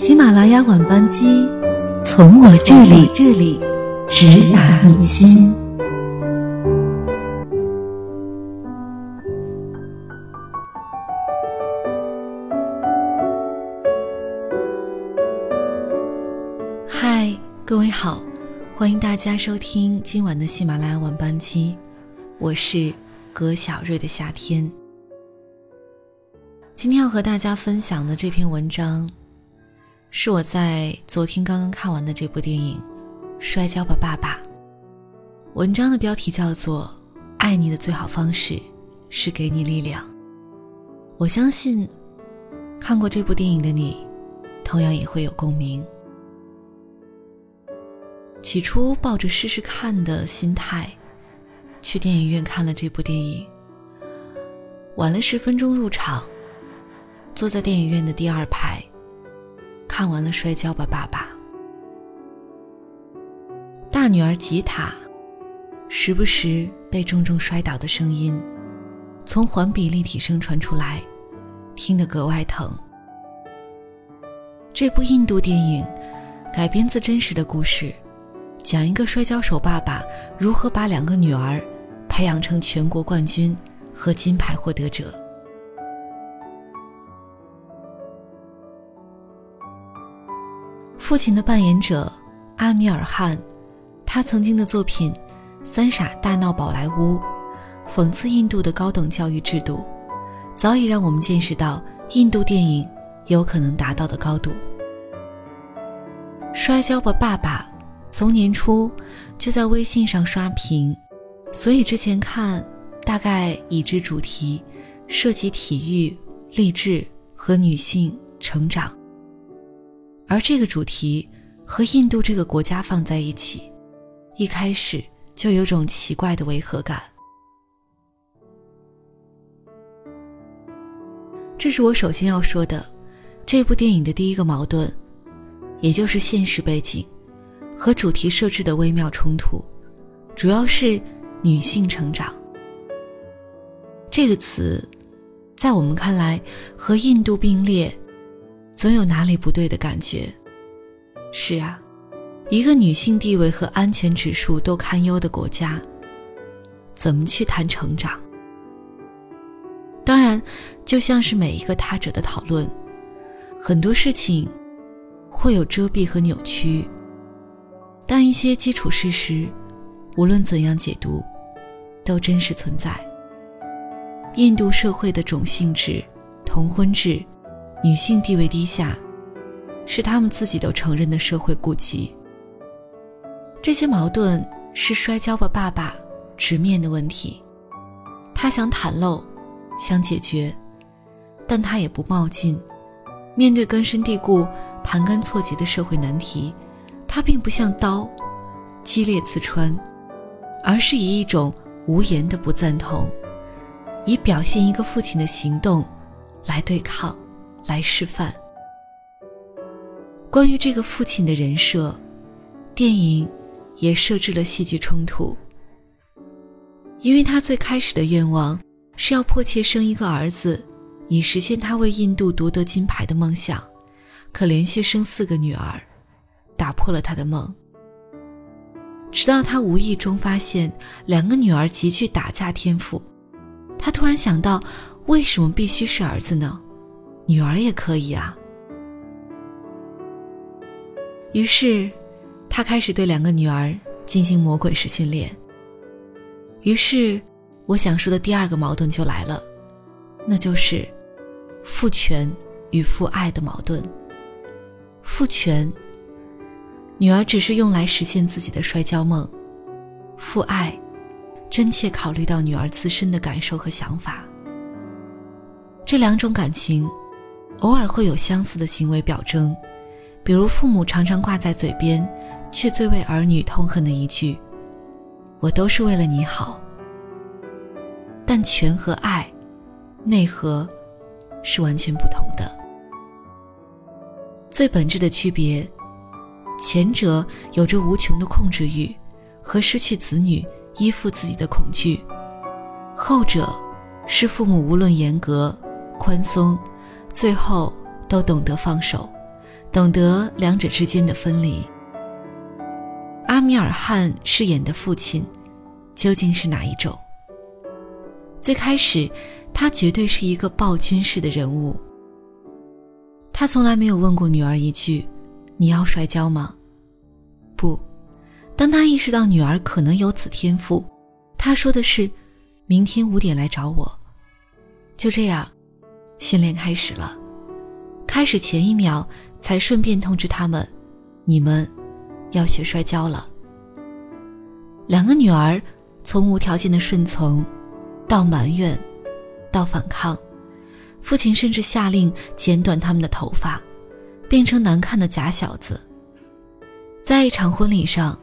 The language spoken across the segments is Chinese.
喜马拉雅晚班机，从我这里这里直达你心。嗨，各位好，欢迎大家收听今晚的喜马拉雅晚班机，我是葛小瑞的夏天。今天要和大家分享的这篇文章，是我在昨天刚刚看完的这部电影《摔跤吧，爸爸》。文章的标题叫做《爱你的最好方式是给你力量》。我相信，看过这部电影的你，同样也会有共鸣。起初抱着试试看的心态，去电影院看了这部电影，晚了十分钟入场。坐在电影院的第二排，看完了《摔跤吧，爸爸》。大女儿吉塔，时不时被重重摔倒的声音，从环比立体声传出来，听得格外疼。这部印度电影改编自真实的故事，讲一个摔跤手爸爸如何把两个女儿培养成全国冠军和金牌获得者。父亲的扮演者阿米尔汗，他曾经的作品《三傻大闹宝莱坞》，讽刺印度的高等教育制度，早已让我们见识到印度电影有可能达到的高度。《摔跤吧，爸爸》从年初就在微信上刷屏，所以之前看大概已知主题，涉及体育、励志和女性成长。而这个主题和印度这个国家放在一起，一开始就有种奇怪的违和感。这是我首先要说的，这部电影的第一个矛盾，也就是现实背景和主题设置的微妙冲突，主要是女性成长这个词，在我们看来和印度并列。总有哪里不对的感觉。是啊，一个女性地位和安全指数都堪忧的国家，怎么去谈成长？当然，就像是每一个他者的讨论，很多事情会有遮蔽和扭曲，但一些基础事实，无论怎样解读，都真实存在。印度社会的种姓制、同婚制。女性地位低下，是他们自己都承认的社会痼疾。这些矛盾是摔跤吧，爸爸直面的问题。他想袒露，想解决，但他也不冒进。面对根深蒂固、盘根错节的社会难题，他并不像刀，激烈刺穿，而是以一种无言的不赞同，以表现一个父亲的行动，来对抗。来示范。关于这个父亲的人设，电影也设置了戏剧冲突。因为他最开始的愿望是要迫切生一个儿子，以实现他为印度夺得金牌的梦想，可连续生四个女儿，打破了他的梦。直到他无意中发现两个女儿极具打架天赋，他突然想到，为什么必须是儿子呢？女儿也可以啊。于是，他开始对两个女儿进行魔鬼式训练。于是，我想说的第二个矛盾就来了，那就是父权与父爱的矛盾。父权，女儿只是用来实现自己的摔跤梦；父爱，真切考虑到女儿自身的感受和想法。这两种感情。偶尔会有相似的行为表征，比如父母常常挂在嘴边，却最为儿女痛恨的一句：“我都是为了你好。”但权和爱，内核是完全不同的。最本质的区别，前者有着无穷的控制欲和失去子女依附自己的恐惧，后者是父母无论严格宽松。最后都懂得放手，懂得两者之间的分离。阿米尔汗饰演的父亲，究竟是哪一种？最开始，他绝对是一个暴君式的人物。他从来没有问过女儿一句：“你要摔跤吗？”不。当他意识到女儿可能有此天赋，他说的是：“明天五点来找我。”就这样，训练开始了。开始前一秒，才顺便通知他们：“你们要学摔跤了。”两个女儿从无条件的顺从，到埋怨，到反抗，父亲甚至下令剪短他们的头发，变成难看的假小子。在一场婚礼上。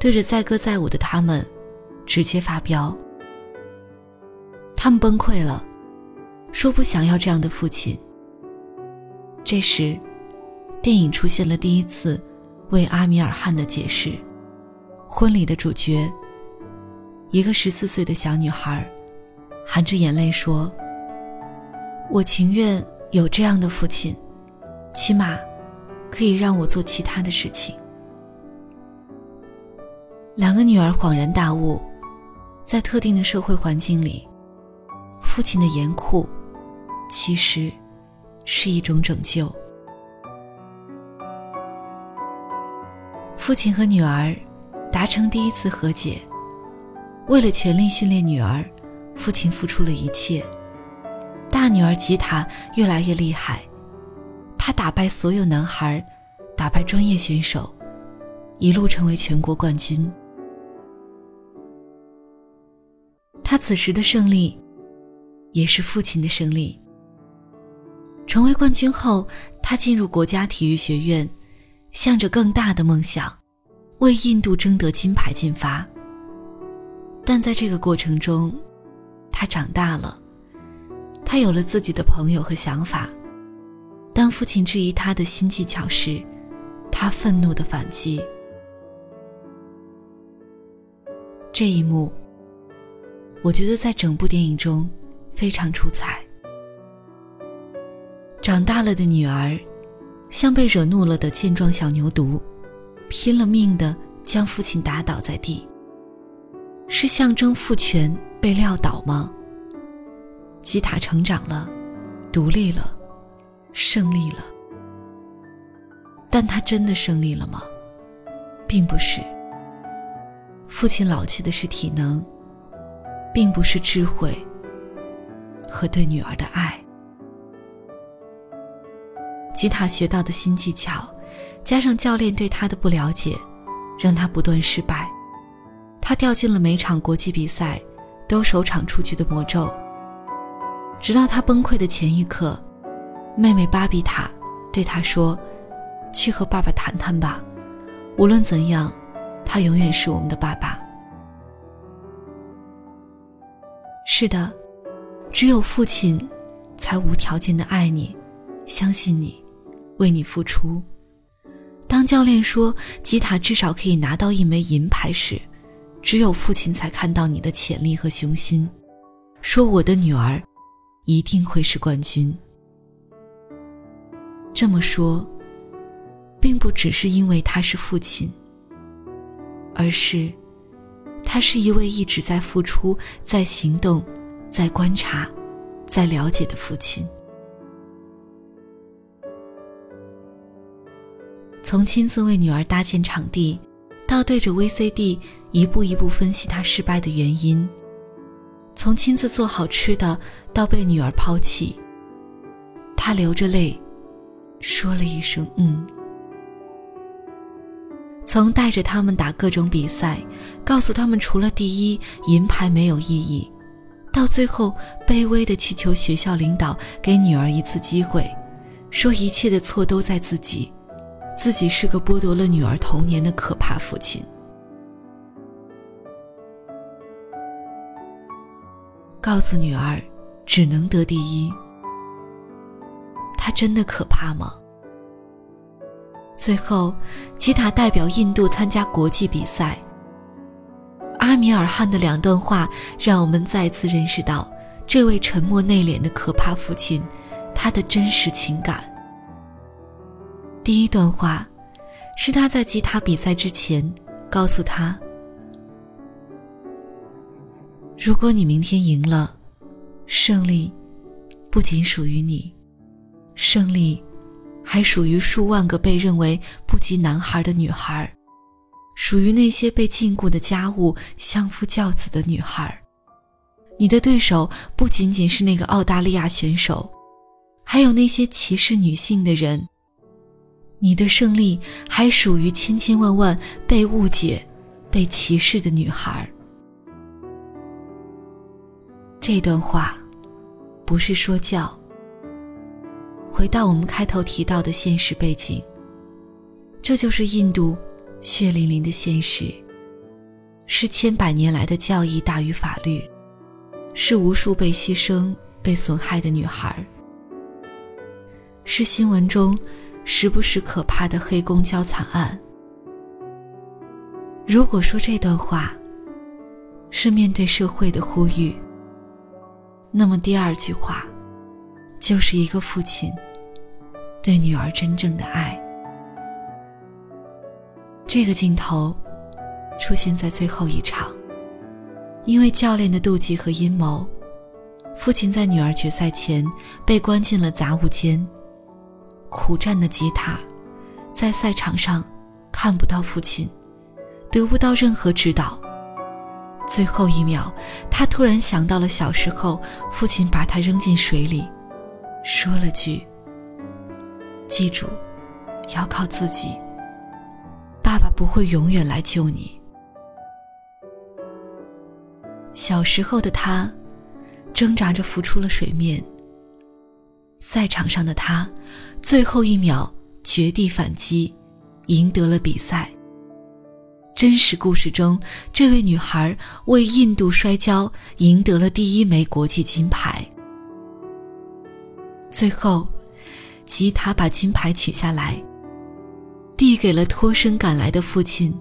对着载歌载舞的他们，直接发飙。他们崩溃了，说不想要这样的父亲。这时，电影出现了第一次为阿米尔汗的解释。婚礼的主角，一个十四岁的小女孩，含着眼泪说：“我情愿有这样的父亲，起码可以让我做其他的事情。”两个女儿恍然大悟，在特定的社会环境里，父亲的严酷其实是一种拯救。父亲和女儿达成第一次和解，为了全力训练女儿，父亲付出了一切。大女儿吉塔越来越厉害，她打败所有男孩，打败专业选手，一路成为全国冠军。他此时的胜利，也是父亲的胜利。成为冠军后，他进入国家体育学院，向着更大的梦想，为印度争得金牌进发。但在这个过程中，他长大了，他有了自己的朋友和想法。当父亲质疑他的新技巧时，他愤怒的反击。这一幕。我觉得在整部电影中非常出彩。长大了的女儿，像被惹怒了的健壮小牛犊，拼了命的将父亲打倒在地。是象征父权被撂倒吗？吉塔成长了，独立了，胜利了。但他真的胜利了吗？并不是。父亲老去的是体能。并不是智慧和对女儿的爱。吉塔学到的新技巧，加上教练对他的不了解，让他不断失败。他掉进了每场国际比赛都首场出局的魔咒。直到他崩溃的前一刻，妹妹巴比塔对他说：“去和爸爸谈谈吧，无论怎样，他永远是我们的爸爸。”是的，只有父亲，才无条件的爱你，相信你，为你付出。当教练说吉塔至少可以拿到一枚银牌时，只有父亲才看到你的潜力和雄心，说我的女儿一定会是冠军。这么说，并不只是因为他是父亲，而是。他是一位一直在付出、在行动、在观察、在了解的父亲。从亲自为女儿搭建场地，到对着 VCD 一步一步分析她失败的原因；从亲自做好吃的，到被女儿抛弃，他流着泪，说了一声“嗯”。曾带着他们打各种比赛，告诉他们除了第一银牌没有意义，到最后卑微的去求学校领导给女儿一次机会，说一切的错都在自己，自己是个剥夺了女儿童年的可怕父亲。告诉女儿只能得第一，他真的可怕吗？最后，吉塔代表印度参加国际比赛。阿米尔汗的两段话让我们再次认识到，这位沉默内敛的可怕父亲，他的真实情感。第一段话，是他在吉他比赛之前告诉他：“如果你明天赢了，胜利不仅属于你，胜利还属于数万个被认为不及男孩的女孩，属于那些被禁锢的家务、相夫教子的女孩。你的对手不仅仅是那个澳大利亚选手，还有那些歧视女性的人。”你的胜利还属于千千万万被误解、被歧视的女孩。这段话不是说教。回到我们开头提到的现实背景，这就是印度血淋淋的现实，是千百年来的教义大于法律，是无数被牺牲、被损害的女孩，是新闻中。时不时可怕的黑公交惨案。如果说这段话是面对社会的呼吁，那么第二句话就是一个父亲对女儿真正的爱。这个镜头出现在最后一场，因为教练的妒忌和阴谋，父亲在女儿决赛前被关进了杂物间。苦战的吉他，在赛场上看不到父亲，得不到任何指导。最后一秒，他突然想到了小时候父亲把他扔进水里，说了句：“记住，要靠自己。爸爸不会永远来救你。”小时候的他，挣扎着浮出了水面。赛场上的他，最后一秒绝地反击，赢得了比赛。真实故事中，这位女孩为印度摔跤赢得了第一枚国际金牌。最后，吉塔把金牌取下来，递给了脱身赶来的父亲。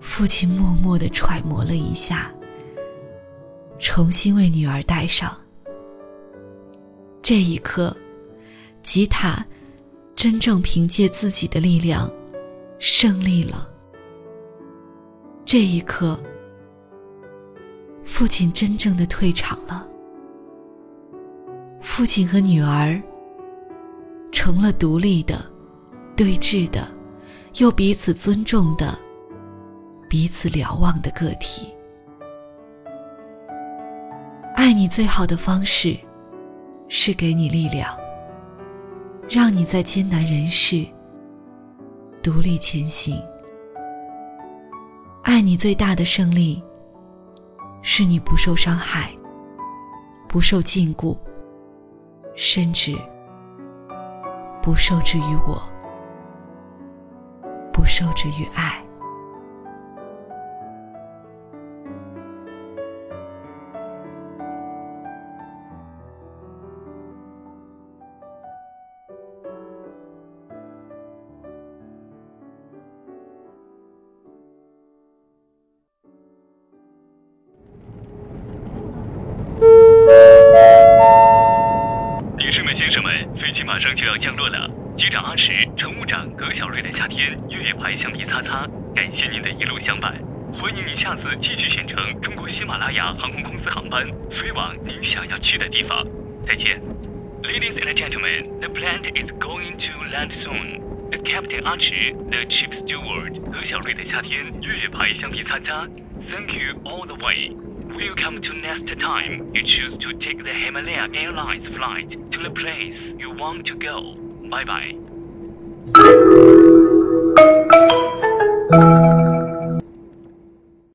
父亲默默地揣摩了一下，重新为女儿戴上。这一刻，吉塔真正凭借自己的力量胜利了。这一刻，父亲真正的退场了。父亲和女儿成了独立的、对峙的、又彼此尊重的、彼此瞭望的个体。爱你最好的方式。是给你力量，让你在艰难人世独立前行。爱你最大的胜利，是你不受伤害，不受禁锢，甚至不受制于我，不受制于爱。擦，感谢您的一路相伴，欢迎您下次继续选乘中国喜马拉雅航空公司航班飞往您想要去的地方。再见，Ladies and gentlemen, the plane is going to land soon. The captain Archie, the chief steward 和小瑞的夏天月牌橡皮擦擦。Thank you all the way. Welcome to next time you choose to take the Himalaya Airlines flight to the place you want to go. Bye bye. Thank you.